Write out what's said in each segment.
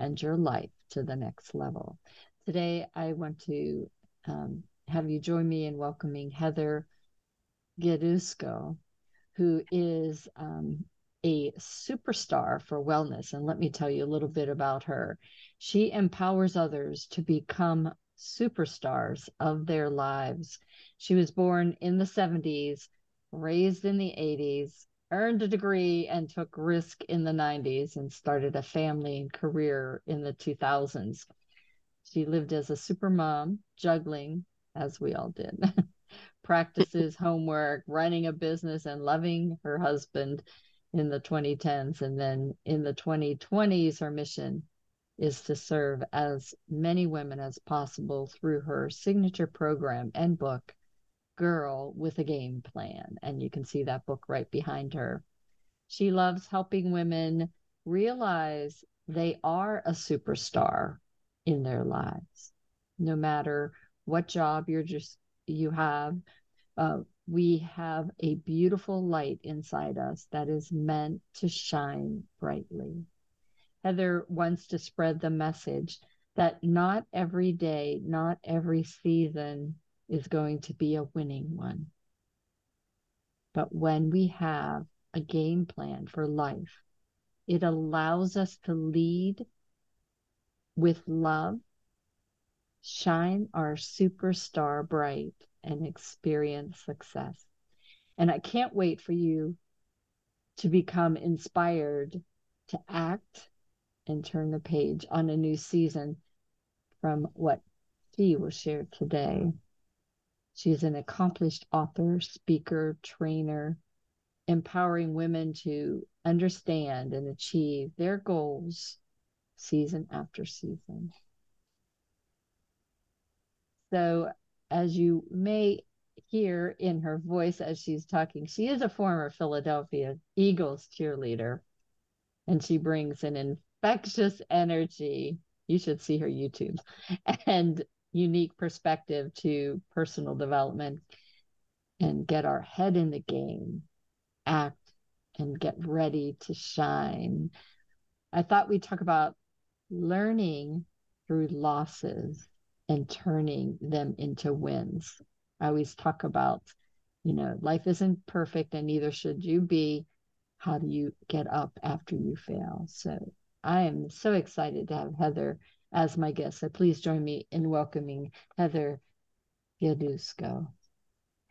and your life to the next level. Today, I want to um, have you join me in welcoming Heather Gidusko, who is um, a superstar for wellness. And let me tell you a little bit about her. She empowers others to become superstars of their lives. She was born in the 70s, raised in the 80s, earned a degree and took risk in the 90s and started a family and career in the 2000s. She lived as a super mom, juggling, as we all did, practices, homework, running a business, and loving her husband in the 2010s. And then in the 2020s, her mission is to serve as many women as possible through her signature program and book, girl with a game plan. And you can see that book right behind her. She loves helping women realize they are a superstar in their lives, no matter what job you're just you have. Uh, we have a beautiful light inside us that is meant to shine brightly. Heather wants to spread the message that not every day, not every season is going to be a winning one. But when we have a game plan for life, it allows us to lead with love, shine our superstar bright, and experience success. And I can't wait for you to become inspired to act and turn the page on a new season from what she will share today. She's an accomplished author, speaker, trainer, empowering women to understand and achieve their goals season after season. So, as you may hear in her voice as she's talking, she is a former Philadelphia Eagles cheerleader, and she brings an infectious energy. You should see her YouTube and unique perspective to personal development and get our head in the game, act, and get ready to shine. I thought we'd talk about learning through losses and turning them into wins. I always talk about, you know, life isn't perfect and neither should you be. How do you get up after you fail? So I am so excited to have Heather as my guest. So please join me in welcoming Heather Gidusko.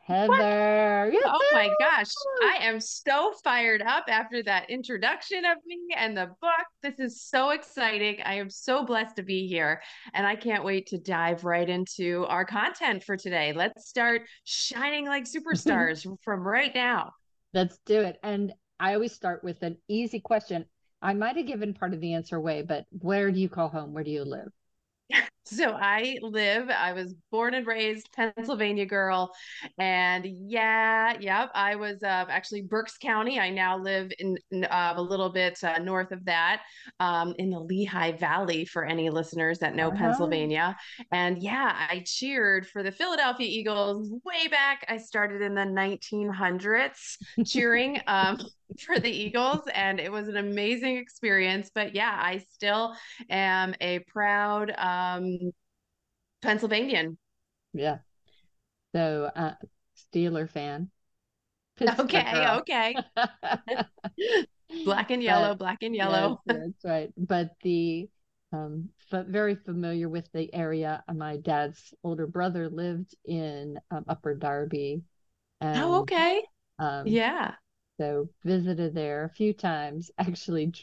Heather. Oh my gosh. I am so fired up after that introduction of me and the book. This is so exciting. I am so blessed to be here. And I can't wait to dive right into our content for today. Let's start shining like superstars from right now. Let's do it. And I always start with an easy question. I might have given part of the answer away, but where do you call home? Where do you live? So I live, I was born and raised Pennsylvania girl. And yeah, yep, I was uh, actually Berks County. I now live in uh, a little bit uh, north of that um, in the Lehigh Valley for any listeners that know uh-huh. Pennsylvania. And yeah, I cheered for the Philadelphia Eagles way back. I started in the 1900s cheering. Um, for the Eagles, and it was an amazing experience. But yeah, I still am a proud um, Pennsylvanian. Yeah. So, uh, Steeler fan. okay, okay. black and yellow, but, black and yellow. Yes, that's right. But the um, but very familiar with the area. My dad's older brother lived in um, Upper Darby. Oh, and, oh, okay. Um, yeah. So visited there a few times. Actually,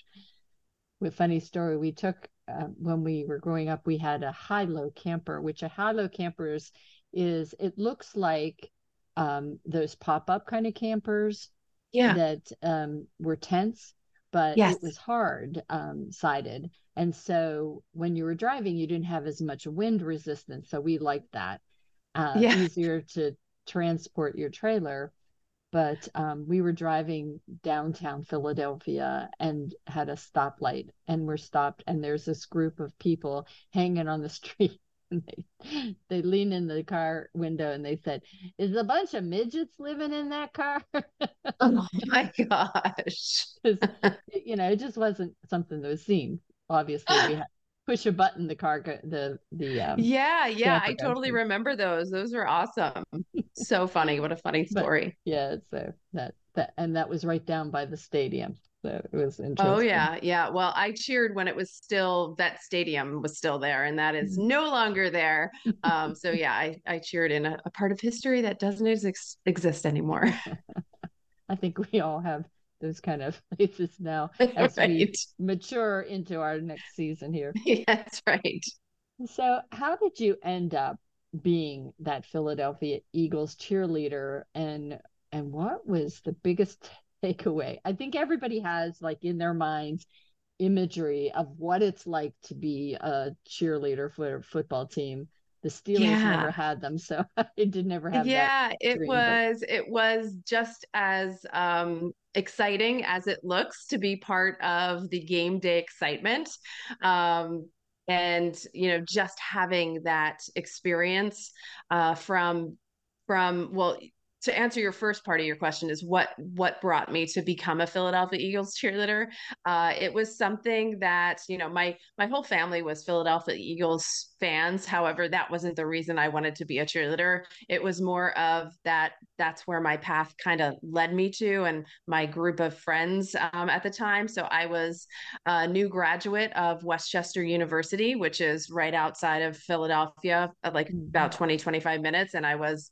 with funny story, we took uh, when we were growing up, we had a high-low camper, which a high-low camper is, is it looks like um, those pop-up kind of campers yeah. that um, were tents, but yes. it was hard um, sided. And so when you were driving, you didn't have as much wind resistance. So we liked that. Uh, yeah. Easier to transport your trailer. But um, we were driving downtown Philadelphia and had a stoplight, and we're stopped, and there's this group of people hanging on the street and they they leaned in the car window and they said, "Is a bunch of midgets living in that car?" oh my gosh! you know, it just wasn't something that was seen. Obviously, we had push a button, the car go, the the um, yeah yeah. I totally remember those. Those were awesome. So funny. What a funny story. But, yeah. So that that and that was right down by the stadium. So it was oh, interesting. Oh yeah, yeah. Well, I cheered when it was still that stadium was still there, and that is mm-hmm. no longer there. Um, so yeah, I I cheered in a, a part of history that doesn't ex- exist anymore. I think we all have those kind of places now as right. we mature into our next season here. Yeah, that's right. So, how did you end up being that Philadelphia Eagles cheerleader, and and what was the biggest takeaway. I think everybody has like in their minds imagery of what it's like to be a cheerleader for a football team. The Steelers yeah. never had them, so it did never have. Yeah, it dream, was. But... It was just as um, exciting as it looks to be part of the game day excitement. Um, and you know, just having that experience uh, from from well to answer your first part of your question is what what brought me to become a Philadelphia Eagles cheerleader. Uh, it was something that you know my my whole family was Philadelphia Eagles fans. However, that wasn't the reason I wanted to be a cheerleader. It was more of that that's where my path kind of led me to, and my group of friends um, at the time. So I was a new graduate of West Chester University, which is right outside of Philadelphia, like about mm-hmm. 20 25 minutes, and I was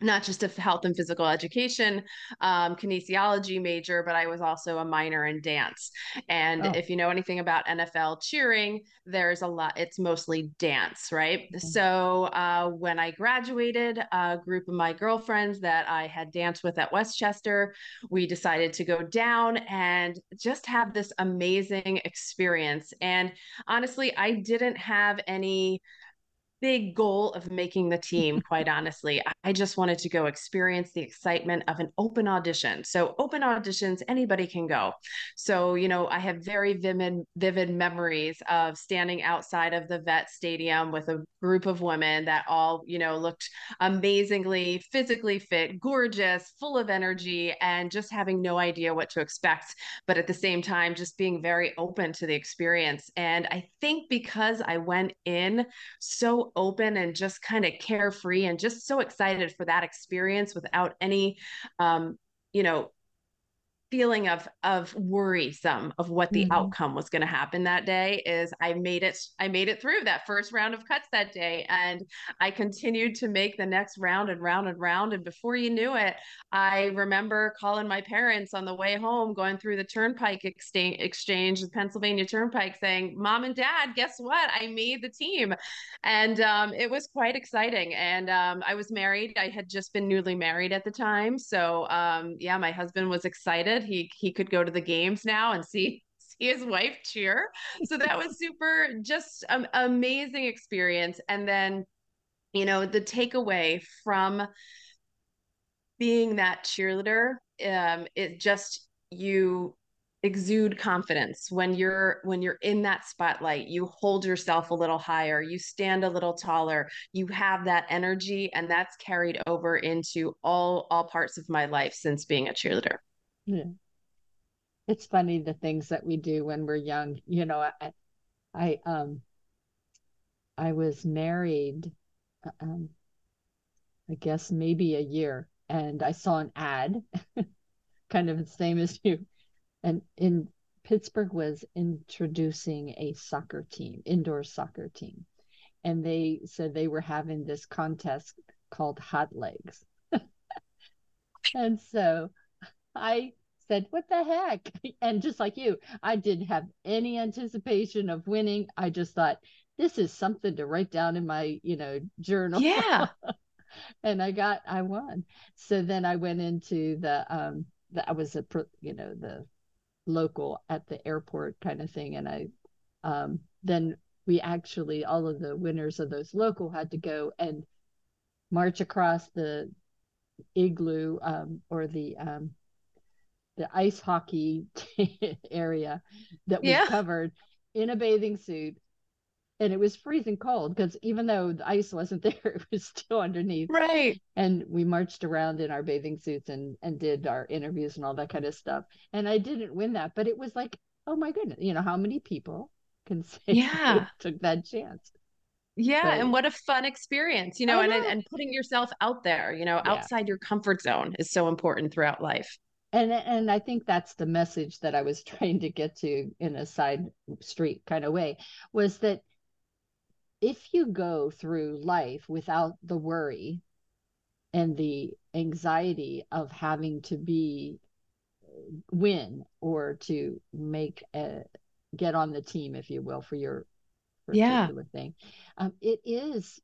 not just a health and physical education um, kinesiology major, but I was also a minor in dance. And oh. if you know anything about NFL cheering, there's a lot, it's mostly dance, right? Mm-hmm. So uh, when I graduated, a group of my girlfriends that I had danced with at West Chester, we decided to go down and just have this amazing experience. And honestly, I didn't have any big goal of making the team, quite honestly. I just wanted to go experience the excitement of an open audition. So, open auditions, anybody can go. So, you know, I have very vivid, vivid memories of standing outside of the vet stadium with a group of women that all, you know, looked amazingly physically fit, gorgeous, full of energy, and just having no idea what to expect. But at the same time, just being very open to the experience. And I think because I went in so open and just kind of carefree and just so excited for that experience without any um, you know feeling of of worrisome of what the mm-hmm. outcome was going to happen that day is I made it I made it through that first round of cuts that day and I continued to make the next round and round and round and before you knew it I remember calling my parents on the way home going through the turnpike exchange exchange the Pennsylvania turnpike saying mom and dad guess what? I made the team. And um, it was quite exciting and um, I was married. I had just been newly married at the time so um, yeah my husband was excited he he could go to the games now and see see his wife cheer. So that was super, just an amazing experience. And then, you know, the takeaway from being that cheerleader, um, it just you exude confidence when you're when you're in that spotlight you hold yourself a little higher you stand a little taller you have that energy and that's carried over into all all parts of my life since being a cheerleader yeah. It's funny the things that we do when we're young. You know, I, I um I was married uh, um I guess maybe a year and I saw an ad kind of the same as you and in Pittsburgh was introducing a soccer team, indoor soccer team. And they said they were having this contest called Hot Legs. and so I said, What the heck? And just like you, I didn't have any anticipation of winning. I just thought, This is something to write down in my, you know, journal. Yeah. and I got, I won. So then I went into the, um, the, I was a, you know, the local at the airport kind of thing. And I, um, then we actually, all of the winners of those local had to go and march across the igloo um, or the um, the ice hockey area that we yeah. covered in a bathing suit and it was freezing cold because even though the ice wasn't there it was still underneath. Right. And we marched around in our bathing suits and and did our interviews and all that kind of stuff. And i didn't win that but it was like oh my goodness you know how many people can say yeah. took that chance? Yeah and what a fun experience you know, know, and and putting yourself out there you know yeah. outside your comfort zone is so important throughout life and and i think that's the message that i was trying to get to in a side street kind of way was that if you go through life without the worry and the anxiety of having to be win or to make a get on the team if you will for your particular yeah. thing um, it is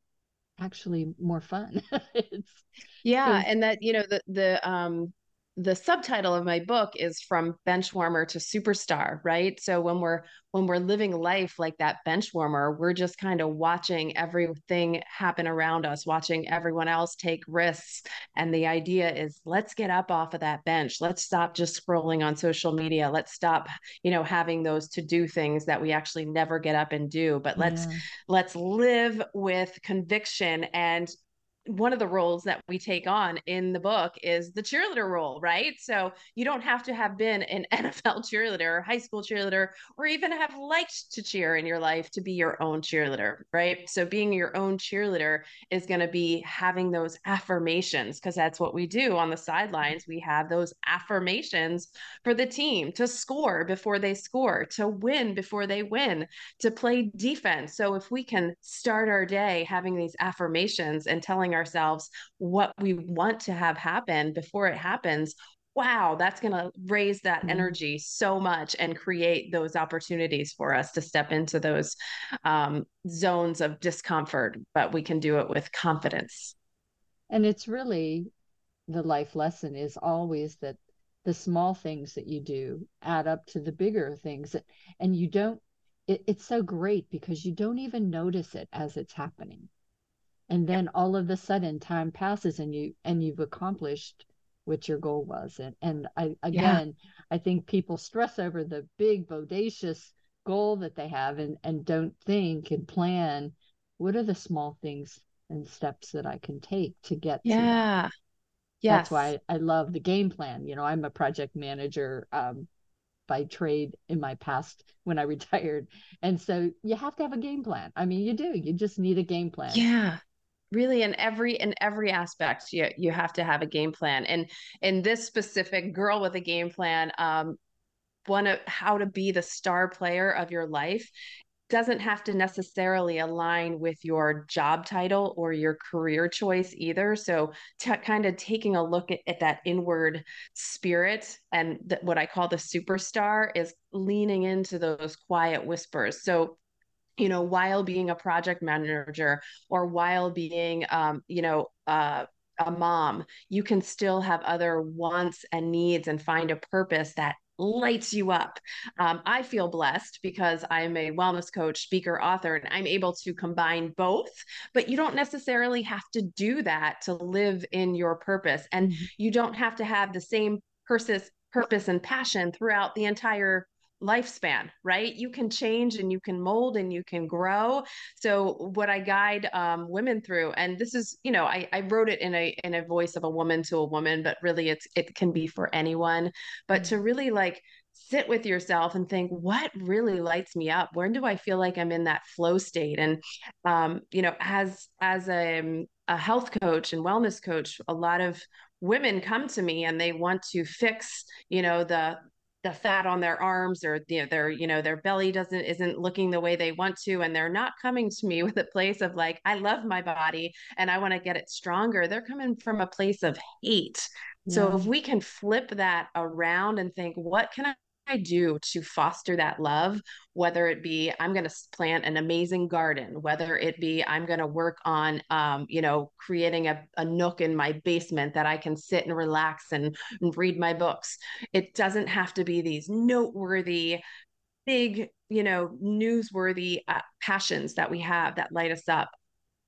actually more fun it's yeah and that you know the the um the subtitle of my book is from benchwarmer to superstar right? So when we're when we're living life like that benchwarmer we're just kind of watching everything happen around us watching everyone else take risks. And the idea is let's get up off of that bench. Let's stop just scrolling on social media. Let's stop you know having those to do things that we actually never get up and do. But let's yeah. let's live with conviction and one of the roles that we take on in the book is the cheerleader role, right? So you don't have to have been an NFL cheerleader, high school cheerleader, or even have liked to cheer in your life to be your own cheerleader, right? So being your own cheerleader is going to be having those affirmations because that's what we do on the sidelines. We have those affirmations for the team to score before they score, to win before they win, to play defense. So if we can start our day having these affirmations and telling telling ourselves what we want to have happen before it happens wow that's going to raise that mm-hmm. energy so much and create those opportunities for us to step into those um, zones of discomfort but we can do it with confidence and it's really the life lesson is always that the small things that you do add up to the bigger things that, and you don't it, it's so great because you don't even notice it as it's happening and then all of a sudden time passes and you and you've accomplished what your goal was and and i again yeah. i think people stress over the big bodacious goal that they have and and don't think and plan what are the small things and steps that i can take to get yeah to yes. that's why I, love the game plan you know i'm a project manager um, by trade in my past when I retired. And so you have to have a game plan. I mean, you do. You just need a game plan. Yeah really in every in every aspect you you have to have a game plan and in this specific girl with a game plan um one of how to be the star player of your life doesn't have to necessarily align with your job title or your career choice either. So, t- kind of taking a look at, at that inward spirit and th- what I call the superstar is leaning into those quiet whispers. So, you know while being a project manager or while being um, you know uh, a mom you can still have other wants and needs and find a purpose that lights you up. Um, I feel blessed because I'm a wellness coach, speaker, author, and I'm able to combine both. But you don't necessarily have to do that to live in your purpose. And mm-hmm. you don't have to have the same purpose, purpose and passion throughout the entire lifespan, right? You can change and you can mold and you can grow. So what I guide um, women through, and this is, you know, I, I wrote it in a in a voice of a woman to a woman, but really it's it can be for anyone. But mm-hmm. to really like sit with yourself and think what really lights me up when do i feel like i'm in that flow state and um, you know as as a, a health coach and wellness coach a lot of women come to me and they want to fix you know the the fat on their arms or you know, their you know their belly doesn't isn't looking the way they want to and they're not coming to me with a place of like i love my body and i want to get it stronger they're coming from a place of hate yeah. so if we can flip that around and think what can i do to foster that love, whether it be I'm going to plant an amazing garden, whether it be I'm going to work on, um, you know, creating a, a nook in my basement that I can sit and relax and, and read my books. It doesn't have to be these noteworthy, big, you know, newsworthy uh, passions that we have that light us up.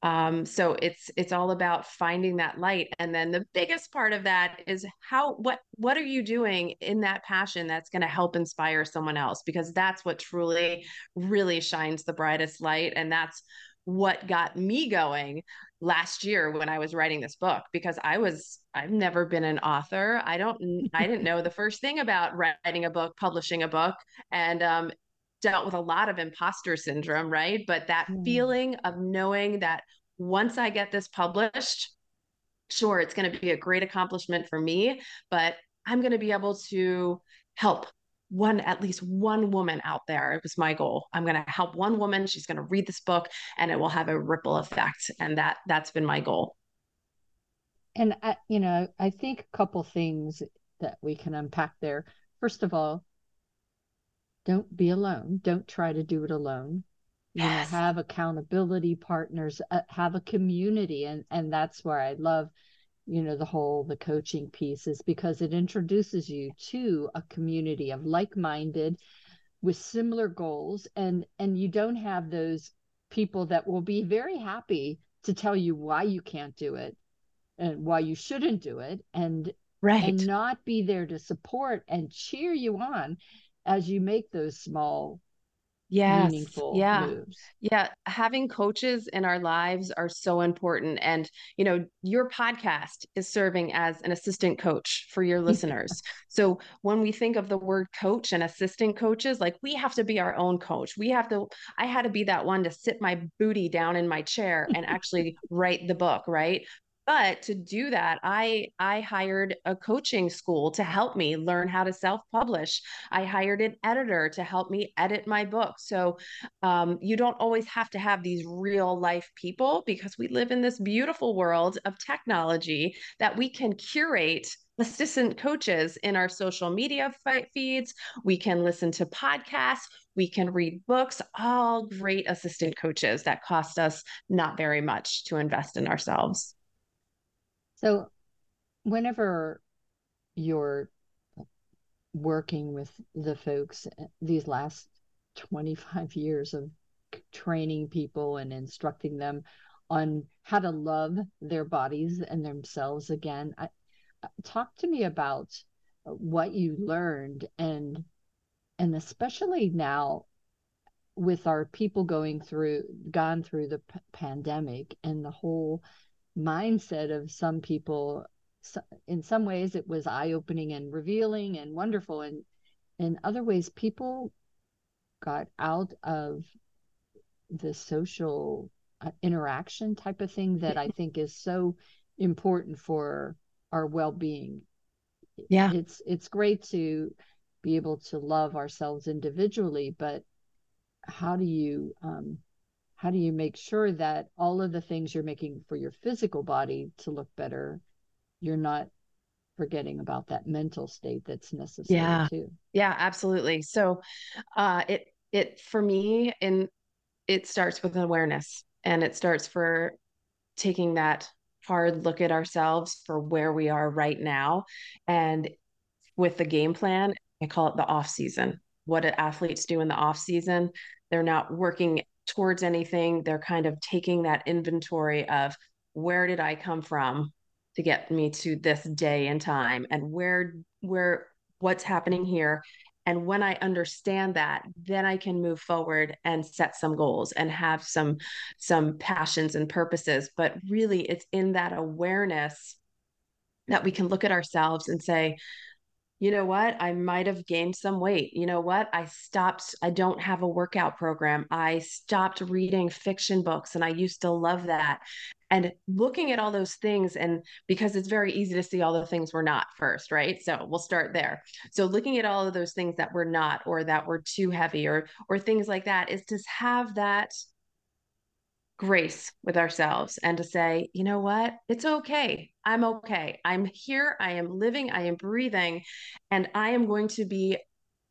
Um, so it's it's all about finding that light. And then the biggest part of that is how what what are you doing in that passion that's going to help inspire someone else? Because that's what truly really shines the brightest light. And that's what got me going last year when I was writing this book because I was I've never been an author. I don't I didn't know the first thing about writing a book, publishing a book. And um dealt with a lot of imposter syndrome, right? But that mm. feeling of knowing that once I get this published, sure, it's going to be a great accomplishment for me, but I'm going to be able to help one at least one woman out there. It was my goal. I'm going to help one woman. She's going to read this book and it will have a ripple effect and that that's been my goal. And I, you know i think a couple things that we can unpack there. First of all don't be alone. Don't try to do it alone. You yes. know have accountability partners uh, have a community and and that's where i love you know the whole the coaching piece is because it introduces you to a community of like-minded with similar goals. And and you don't have those people that will be very happy to tell you why you can't do it and why you shouldn't do it and right. and not be there to support and cheer you on as you make those small yes. meaningful yeah. moves. Yeah. Having coaches in our lives are so important. And, you know, your podcast is serving as an assistant coach for your listeners. so when we think of the word coach and assistant coaches, like we have to be our own coach. We have to, I had to be that one to sit my booty down in my chair and actually write the book, right? But to do that i i hired a coaching school to help me learn how to self-publish i hired an editor to help me edit my book so um, you don't always have to have these real life people because we live in this beautiful world of technology that we can curate assistant coaches in our social media feeds. We can listen to podcasts. We can read books, all great assistant coaches that cost us not very much to invest in ourselves. So, whenever you're working with the folks eh, these last 25 years of training people and instructing them on how to love their bodies and themselves again, I, uh, talk to me about what you learned and and especially now with our people going through gone through the p- pandemic and the whole mindset of some people in some ways it was eye-opening and revealing and wonderful and in other ways people got out of the social uh, interaction type of thing that i think is so important for our well-being. Yeah. It's it's great to be able to love ourselves individually but how do you um, how do you make sure that all of the things you're making for your physical body to look better you're not forgetting about that mental state that's necessary yeah. too? Yeah absolutely. So uh it it for me and it starts with awareness and it starts for taking that hard look at ourselves for where we are right now and with the game plan i call it the off season. What do athletes do in the off season? They're not working towards anything. They're kind of taking that inventory of where did I come from to get me to this day and time and where where what's happening here and when i understand that then i can move forward and set some goals and have some some passions and purposes but really it's in that awareness that we can look at ourselves and say you know what? I might have gained some weight. You know what? I stopped. I don't have a workout program. I stopped reading fiction books and I used to love that. And looking at all those things, and because it's very easy to see all the things we're not first, right? So we'll start there. So looking at all of those things that we're not, or that were too heavy, or or things like that, is to have that grace with ourselves and to say, you know what? It's okay. I'm okay. I'm here. I am living. I am breathing. And I am going to be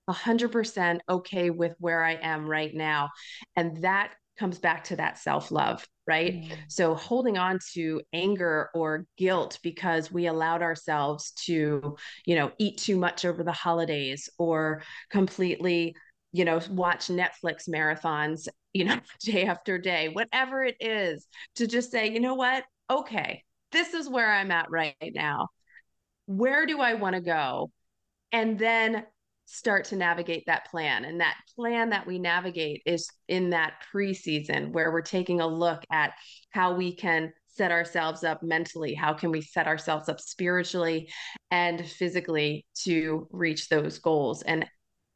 100% okay with where I am right now. And that comes back to that self love, right? Mm. So holding on to anger or guilt because we allowed ourselves to, you know, eat too much over the holidays or completely you know, watch Netflix marathons, you know, day after day, whatever it is, to just say, you know what? Okay, this is where I'm at right now. Where do I want to go? And then start to navigate that plan. And that plan that we navigate is in that preseason where we're taking a look at how we can set ourselves up mentally how can we set ourselves up spiritually and physically to reach those goals and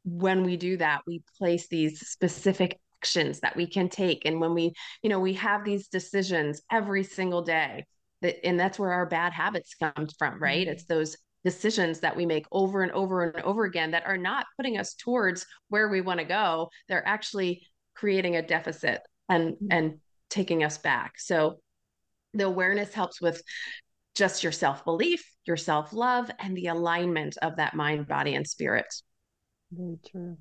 when we do that, we place these specific actions that we can take. And when we, you know, we have these decisions every single day, that, and that's where our bad habits come from, right? Mm-hmm. It's those decisions that we make over and over and over again that are not putting us towards where we want to go. They're actually creating a deficit and mm-hmm. and taking us back. So the awareness helps with just your self-belief, your self-love and the alignment of that mind, body and spirit. Very true.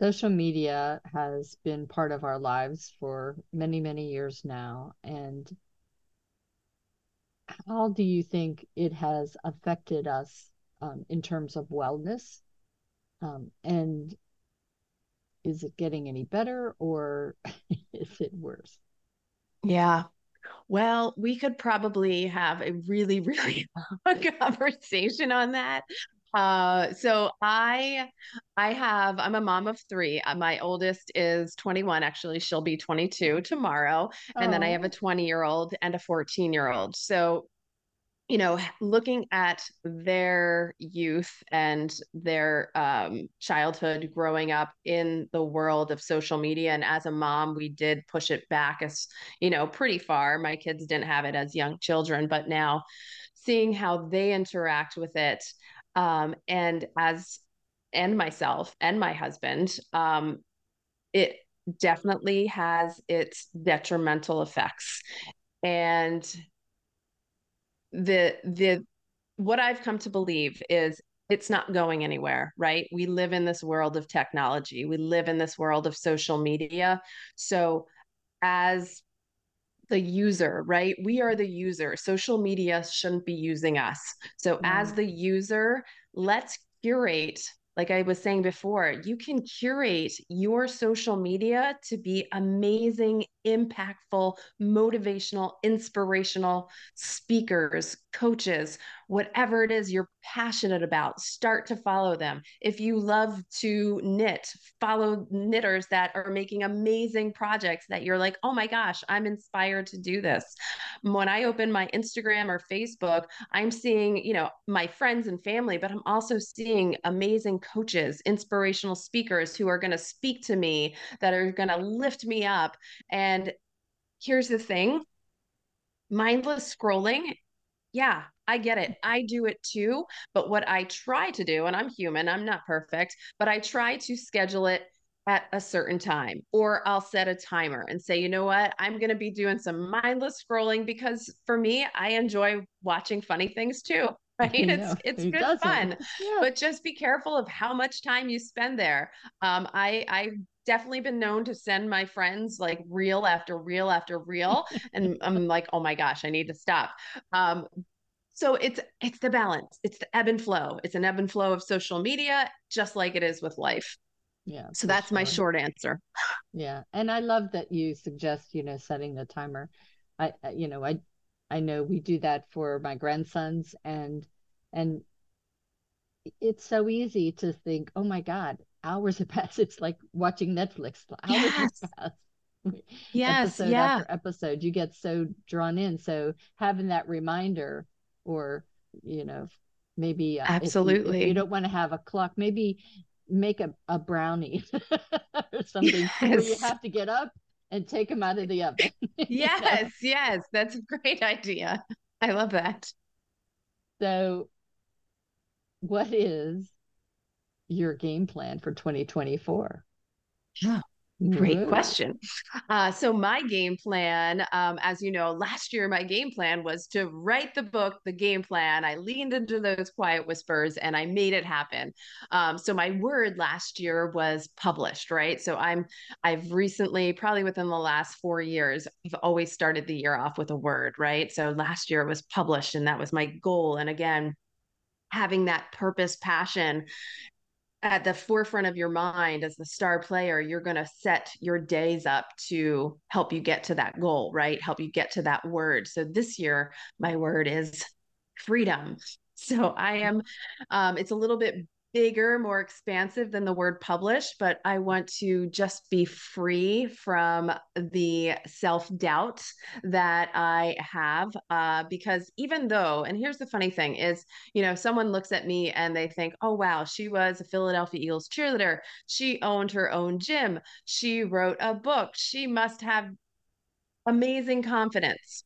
Social media has been part of our lives for many, many years now. And how do you think it has affected us um, in terms of wellness? Um, and is it getting any better or is it worse? Yeah. Well, we could probably have a really, really long conversation on that. Uh, so I, I have, I'm a mom of three. Uh, my oldest is 21. Actually, she'll be 22 tomorrow. And then I have a 20 year old and a 14 year old. So, you know, looking at their youth and their um, childhood growing up in the world of social media. And as a mom, we did push it back as, you know, pretty far. My kids didn't have it as young children, but now seeing how they interact with it um, and as and myself and my husband um, it definitely has its detrimental effects. And the the what i've come to believe is it's not going anywhere right? We live in this world of technology. We live in this world of social media. So as the user, right? We are the user. Social media shouldn't be using us. So, as mm. the user, let's curate like I was saying before, you can curate your social media to be amazing, impactful, motivational, inspirational speakers, coaches, whatever it is you're passionate about, start to follow them. If you love to knit, follow knitters that are making amazing projects that you're like, oh my gosh, I'm inspired to do this. When I open my Instagram or Facebook, I'm seeing, you know, my friends and family, but I'm also seeing amazing coaches, inspirational speakers who are going to speak to me, that are going to lift me up. And here's the thing mindless scrolling yeah, I get it. I do it too. But what I try to do, and I'm human, I'm not perfect, but I try to schedule it at a certain time or I'll set a timer and say, you know what, I'm going to be doing some mindless scrolling because for me, I enjoy watching funny things too. Right. It's it's good doesn't? fun. Yeah. But just be careful of how much time you spend there. Um, I I've definitely been known to send my friends like reel after reel after reel. and I'm like, oh my gosh, I need to stop. Um, so it's it's the balance it's the ebb and flow it's an ebb and flow of social media just like it is with life yeah so that's sure. my short answer yeah and i love that you suggest you know setting the timer i you know i i know we do that for my grandsons and and it's so easy to think oh my god hours have passed. It's like watching netflix. Hours yes. have passed. Yes episode yeah. after episode you get so drawn in. So having that reminder or you know maybe uh, absolutely if you, if you, don't want to have a clock maybe make a, a brownie or something yes. where you have to get up and take them out of the oven. Yes yes. That's a great idea. I love that. So what is your game plan for 2024 yeah Great question. Uh, so my game plan, um, as you know, last year my game plan was to write the book, the game plan. I leaned into those quiet whispers and I made it happen. Um, so my word last year was published, right? So I'm, I've recently, probably within the last four years, I've always started the year off with a word, right? So last year was published, and that was my goal. And again, having that purpose, passion, at the forefront of your mind as the star player, you're going to set your days up to help you get to that goal, right? Help you get to that word. So this year, my word is freedom. So I am, um, it's a little bit bigger, more expansive than the word publish, but I want to just be free from the self doubt that I have. Uh, because even though, and here's the funny thing is, you know, someone looks at me and they think, oh, wow, she was a Philadelphia Eagles cheerleader. She owned her own gym. She wrote a book. She must have amazing confidence.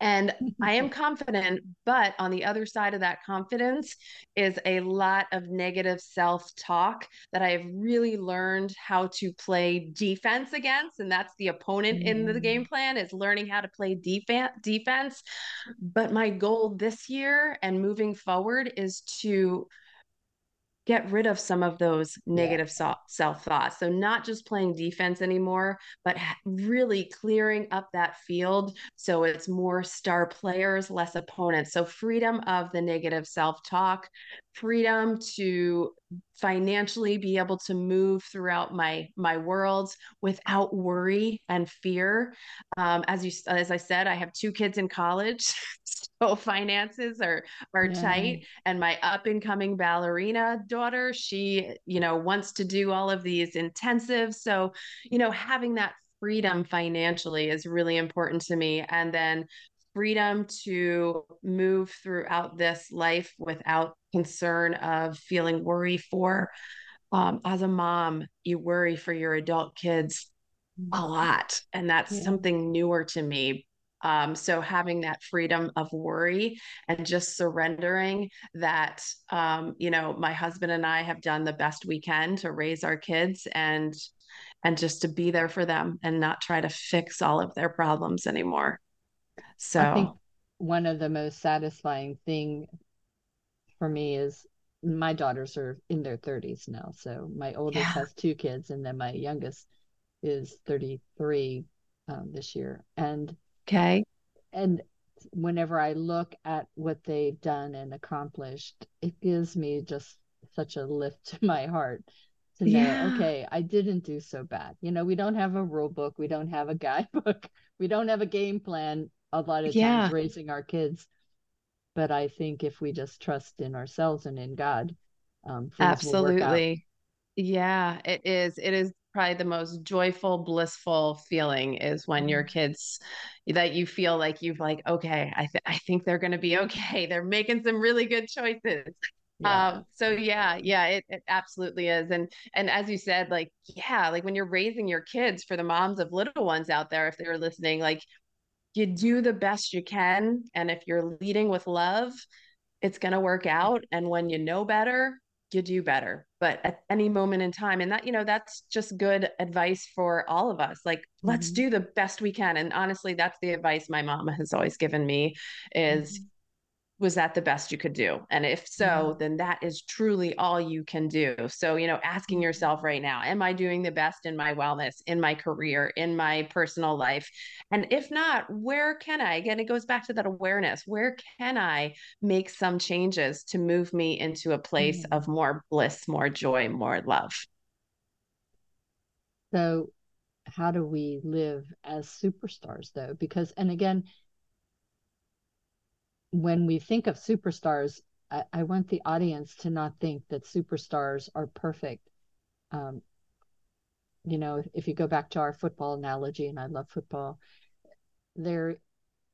And I am confident, but on the other side of that confidence is a lot of negative self talk that I have really learned how to play defense against. And that's the opponent mm. in the game mm. plan is learning how to play defense defense. But my goal this year and moving forward is to get rid of some of those negative yeah. self thoughts. So, not just playing defense anymore, but really clearing up that field so it's more star players, less opponents. So, freedom of the negative self talk, freedom to financially be able to move throughout my my worlds without worry and fear. Um, as you as i said i have two kids in college so finances are are yeah. tight. And my up and coming ballerina daughter she you know wants to do all of these intensives. So you know having that freedom financially is really important to me. And then freedom to move throughout this life without concern of feeling worry for um, as a mom you worry for your adult kids a mm-hmm. lot and that's yeah. something newer to me um, so having that freedom of worry and just surrendering that um, you know my husband and i have done the best we can to raise our kids and and just to be there for them and not try to fix all of their problems anymore so I think one of the most satisfying thing for me is my daughters are in their 30s now. So my oldest yeah. has two kids, and then my youngest is 33 um, this year. And okay, and whenever I look at what they've done and accomplished, it gives me just such a lift to my heart to know, yeah. okay, I didn't do so bad. You know, we don't have a rule book, we don't have a guidebook, we don't have a game plan a lot of yeah. times raising our kids. But I think if we just trust in ourselves and in God, um, absolutely. Yeah, it is. It is probably the most joyful, blissful feeling is when your mm-hmm. kids that you feel like you've like, okay, I th- I think they're going to be okay. They're making some really good choices. Yeah. Um, so yeah, yeah, it, it absolutely is. And and as you said, like, yeah, like when you're raising your kids for the moms of little ones out there, if they're listening, like you do the best you can. And if you're leading with love, it's going to work out. And when you know better, you do better. But at any moment in time, and that, you know, that's just good advice for all of us. Like, mm-hmm. let's do the best we can. And honestly, that's the advice my mom has always given me is mm-hmm was that the best you could do? And if so, yeah. then that is truly all you can do. So, you know, asking mm-hmm. yourself right now, am I doing the best in my wellness, in my career, in my personal life? And if not, where can I? Again, it goes back to that awareness. Where can I make some changes to move me into a place mm-hmm. of more bliss, more joy, more love? So, how do we live as superstars though? Because, and again, when we think of superstars, I, I, want the audience to not think that superstars are perfect. Um, you know, if, you go back to our football analogy, and I love football, there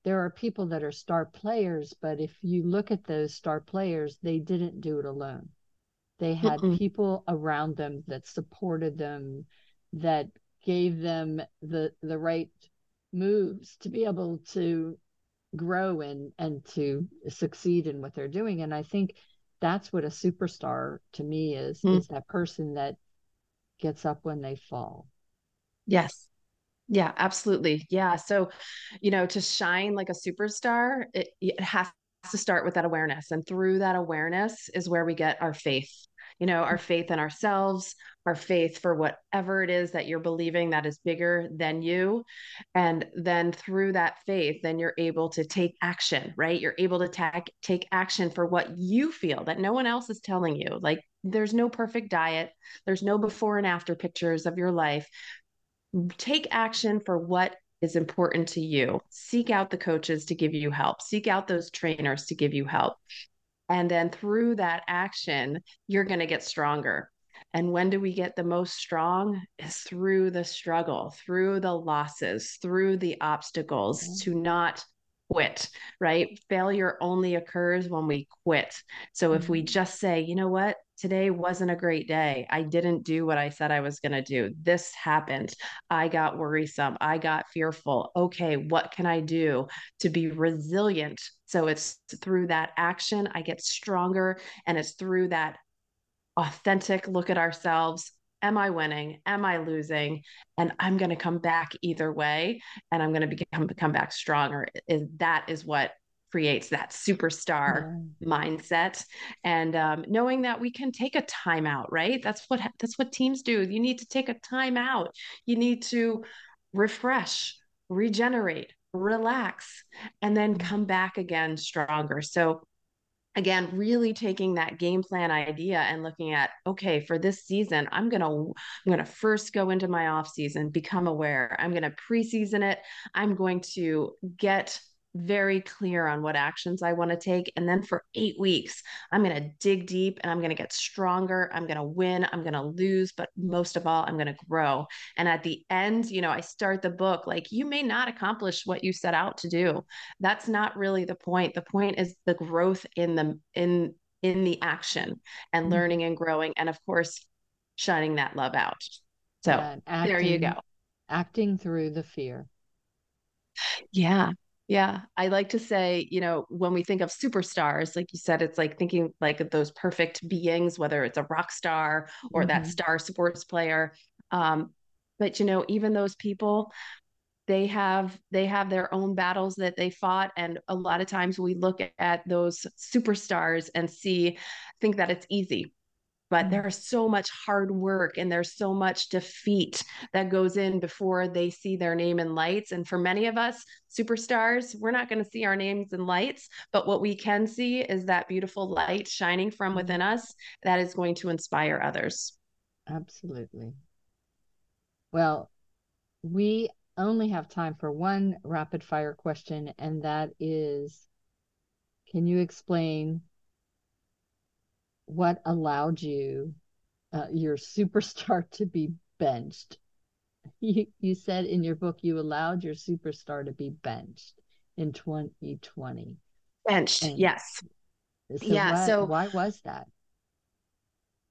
there are people that are star players, but if you look at those star players, they didn't do it alone. They had Mm-mm. people around them that supported them, that gave them the the right moves to be able to grow and and to succeed in what they're doing. And I think that's what a superstar to me is mm. is that person that gets up when they fall. Yes. Yeah, absolutely. Yeah. So, you know, to shine like a superstar, it, it has to start with that awareness. And through that awareness is where we get our faith, you know, our faith in ourselves, our faith for whatever it is that you're believing that is bigger than you. And then through that faith, then you're able to take action, right? You're able to ta- take action for what you feel that no one else is telling you. Like, there's no perfect diet, there's no before and after pictures of your life take action for what is important to you. Seek out the coaches to give you help, seek out those trainers to give you help. And then through that action, you're going to get stronger. And when do we get the most strong? Is through the struggle, through the losses, through the obstacles mm-hmm. to not quit, right? Failure only occurs when we quit. So mm-hmm. if we mm-hmm. just say, you know what, today wasn't a great day. I didn't do what I said I was going to do. This happened. I got worrisome. I got fearful. Okay, what can I do to be resilient? So it's through that action I get stronger and it's through that authentic look at ourselves. Am I winning? Am I losing? And I'm going to come back either way and I'm going to become come back stronger. Is that is what creates that superstar yeah. mindset. And um, knowing that we can take a timeout right? That's what that's what teams do. You need to take a timeout you need to refresh regenerate relax and then mm-hmm. come back again stronger. So again really taking that game plan idea and looking at okay for this season i'm going to i'm going to first go into my off season become aware. I'm going to preseason it. I'm going to get very clear on what actions I want to take. And then for eight weeks, I'm going to dig deep and I'm going to get stronger. I'm going to win. I'm going to lose. But most of all, I'm going to grow. And at the end, you know, I start the book like you may not accomplish what you set out to do. That's not really the point. The point is the growth in the, in, in the action and mm-hmm. learning and growing. And of course, shining that love out. So yeah, acting, there you go. Acting through the fear. Yeah. Yeah, I like to say, you know, when we think of superstars, like you said, it's like thinking like those perfect beings, whether it's a rock star or mm-hmm. that star sports player. Um, but you know, even those people, they have they have their own battles that they fought, and a lot of times we look at those superstars and see think that it's easy but mm-hmm. there's so much hard work and there's so much defeat that goes in before they see their name in lights and for many of us superstars we're not going to see our names in lights but what we can see is that beautiful light shining from mm-hmm. within us that is going to inspire others absolutely well we only have time for one rapid fire question and that is can you explain what allowed you uh, your superstar to be benched? You, you said in your book you allowed your superstar to be benched in 2020 benched and yes. so yeah why, so why was that?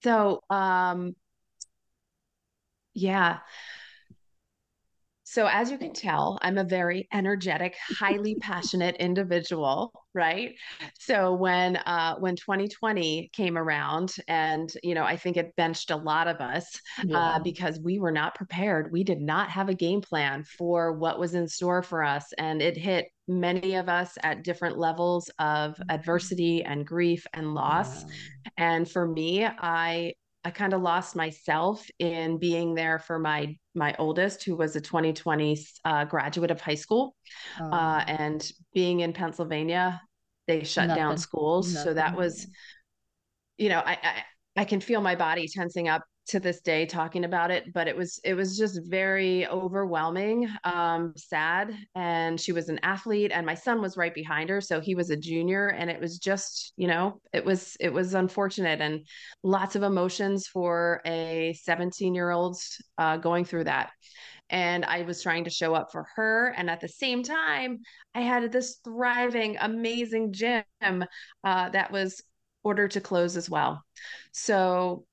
So um yeah so, as you can tell, I'm a very energetic, highly passionate individual, right? So when uh, when 2020 came around, and you know, I think it benched a lot of us uh, yeah. uh, because we were not prepared. We did not have a game plan for what was in store for us, and it hit many of us at different levels of mm-hmm. adversity and grief and loss. Yeah. And for me, I I kind of lost myself in being there for my my oldest, who was a 2020 uh, graduate of high school, uh, oh. uh, and being in Pennsylvania, they shut Nothing. down schools, Nothing. so that was, you know, I, I I can feel my body tensing up to this day talking about it but it was it was just very overwhelming um sad and she was an athlete and my son was right behind her so he was a junior and it was just you know it was it was unfortunate and lots of emotions for a 17 year old uh, going through that and I was trying to show up for her. And at the same time, I had this thriving, amazing gym uh, that was ordered to close as well. So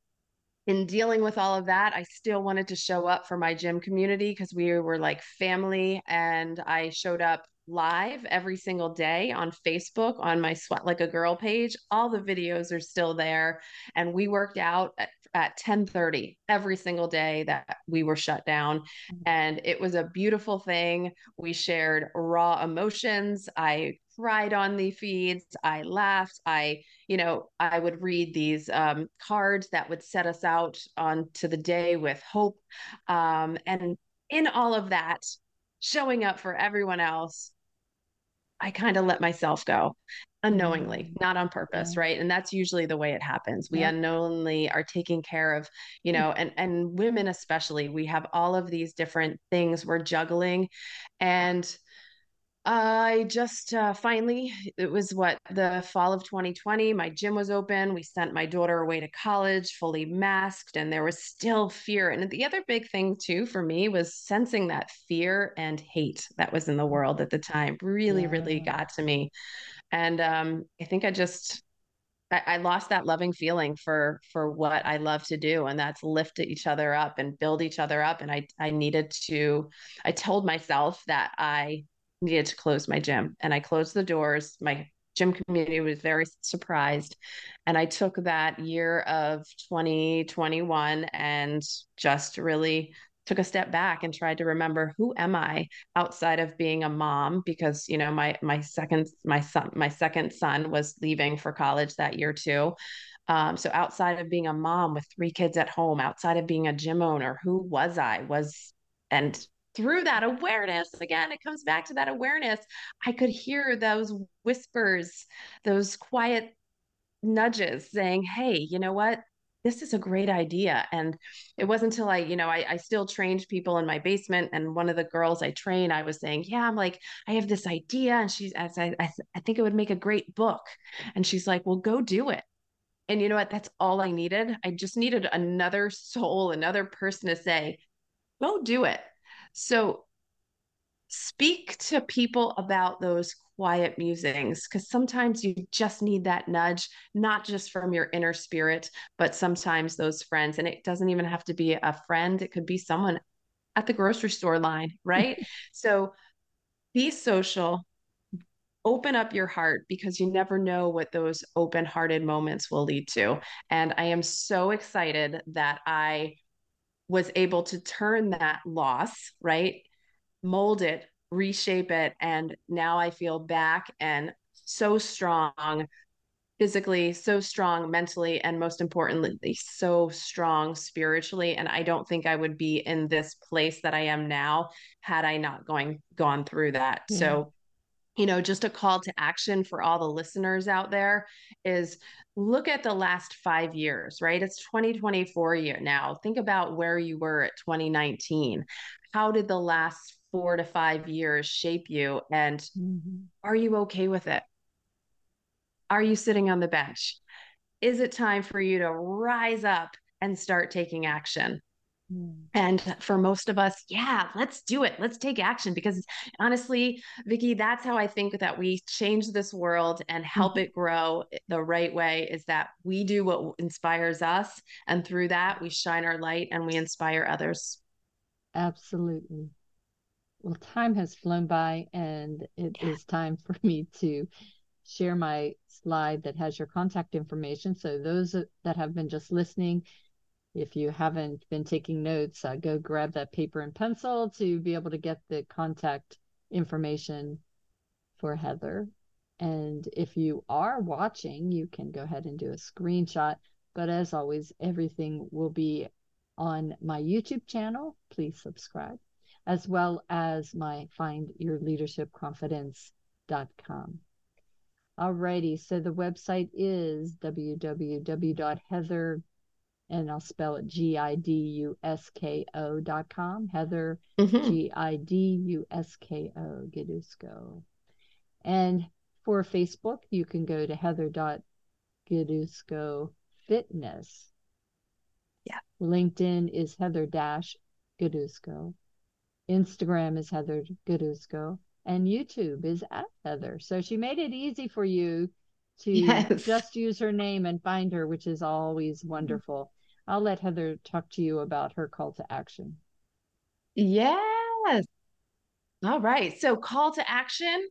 in dealing with all of that, I still wanted to show up for my gym community because we were like family. And I showed up live every single day on Facebook on my Sweat Like a Girl page. All the videos are still there. And we worked out at, at 10:30 every single day that we were shut down. Mm-hmm. And it was a beautiful thing. We shared raw emotions. I cried on the feeds. I laughed. I, you know, I would read these um, cards that would set us out on to the day with hope. Um, and in all of that, showing up for everyone else, I kind of let myself go unknowingly, mm. not on purpose, yeah. right? And that's usually the way it happens. We yeah. unknowingly are taking care of, you know, and and women especially, we have all of these different things we're juggling and I just uh, finally, it was what the fall of 2020. My gym was open. We sent my daughter away to college fully masked, and there was still fear. And the other big thing, too, for me was sensing that fear and hate that was in the world at the time really, yeah. really got to me. And um, I think I just, I, I lost that loving feeling for for what I love to do, and that's lift each other up and build each other up. And I I needed to. I told myself that I needed to close my gym and I closed the doors. My gym community was very surprised. And I took that year of 2021 and just really took a step back and tried to remember who am I outside of being a mom because you know my my second my son my second son was leaving for college that year too. Um, so outside of being a mom with three kids at home, outside of being a gym owner, who was I? Was and through that awareness, again, it comes back to that awareness. I could hear those whispers, those quiet nudges saying, Hey, you know what? This is a great idea. And it wasn't until I, you know, I, I still trained people in my basement. And one of the girls I train, I was saying, Yeah, I'm like, I have this idea. And she's, I, I, I think it would make a great book. And she's like, Well, go do it. And you know what? That's all I needed. I just needed another soul, another person to say, Go do it so speak to people about those quiet musings because sometimes you just need that nudge, not just from your inner spirit, but sometimes those friends. And it doesn't even have to be a friend, it could be someone at the grocery store line, right? so be social, open up your heart because you never know what those open hearted moments will lead to. And I am so excited that I was able to turn that loss, right? Mold it, reshape it. And now I feel back and so strong physically, so strong mentally, and most importantly, so strong spiritually. And I don't think I would be in this place that I am now had I not going gone through that. Yeah. So you know, just a call to action for all the listeners out there is look at the last five years, right? It's 2024 year now. Think about where you were at 2019. How did the last four to five years shape you? And mm-hmm. are you okay with it? Are you sitting on the bench? Is it time for you to rise up and start taking action? And for most of us, yeah, let's do it. Let's take action because honestly, Vicki, that's how I think that we change this world and help mm-hmm. it grow the right way is that we do what inspires us. And through that, we shine our light and we inspire others. Absolutely. Well, time has flown by, and it yeah. is time for me to share my slide that has your contact information. So, those that have been just listening, if you haven't been taking notes, uh, go grab that paper and pencil to be able to get the contact information for Heather. And if you are watching, you can go ahead and do a screenshot. But as always, everything will be on my YouTube channel. Please subscribe, as well as my findyourleadershipconfidence.com. Alrighty, so the website is www.heather and I'll spell it G I D U S K O dot com. Heather mm-hmm. G I D U S K O Gidusko. And for Facebook, you can go to Heather dot Gidusko Fitness. Yeah. LinkedIn is Heather dash Gidusko. Instagram is Heather Gidusko, and YouTube is at Heather. So she made it easy for you to yes. just use her name and find her, which is always wonderful. I'll let Heather talk to you about her call to action. Yes. All right. So, call to action.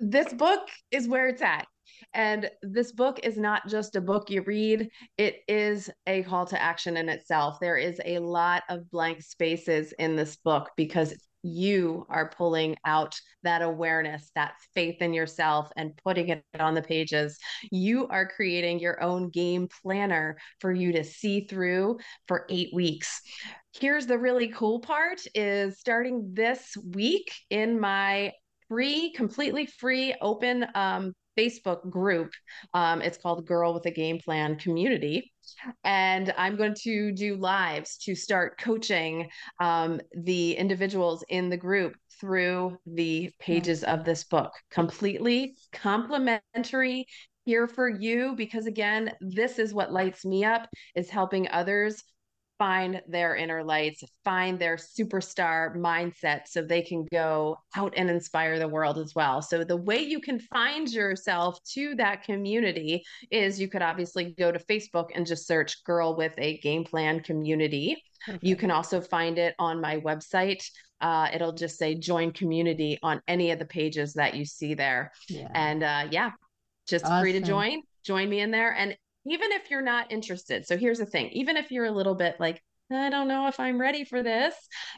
This book is where it's at. And this book is not just a book you read, it is a call to action in itself. There is a lot of blank spaces in this book because you are pulling out that awareness, that faith in yourself, and putting it on the pages. You are creating your own game planner for you to see through for eight weeks. Here's the really cool part is starting this week in my free, completely free, open um, Facebook group. Um, it's called Girl with a Game Plan Community. And I'm going to do lives to start coaching um, the individuals in the group through the pages of this book. Completely complimentary here for you because again this is what lights me up is helping others find their inner lights, find their superstar mindset so they can go out and inspire the world as well. So, the way you can find yourself to that community is you could obviously go to Facebook and just search Girl with a Game Plan Community. Okay. You can also find it on my website. Uh, it'll just say join community on any of the pages that you see there. Yeah. And uh, yeah, just awesome. free to join. Join me in there. And even if you're not interested. So here's the thing even if you're a little bit like, I don't know if I'm ready for this,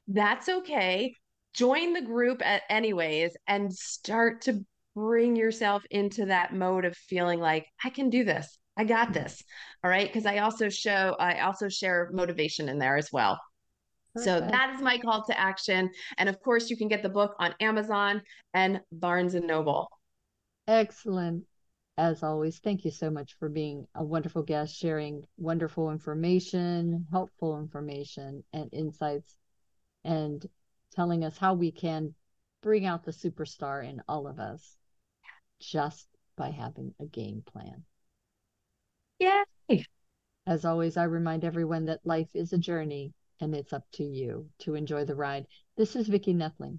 that's okay. Join the group at anyways and start to bring yourself into that mode of feeling like I can do this. I got mm-hmm. this. All right. Cause I also show, I also share motivation in there as well. Perfect. So that is my call to action. And of course, you can get the book on Amazon and Barnes and Noble. Excellent as always, thank you so much for being a wonderful guest, sharing wonderful information, helpful information, and insights, and telling us how we can bring out the superstar in all of us just by having a game plan. Yay! As always, I remind everyone that life is a journey and it's up to you to enjoy the ride. This is Vicki Noethling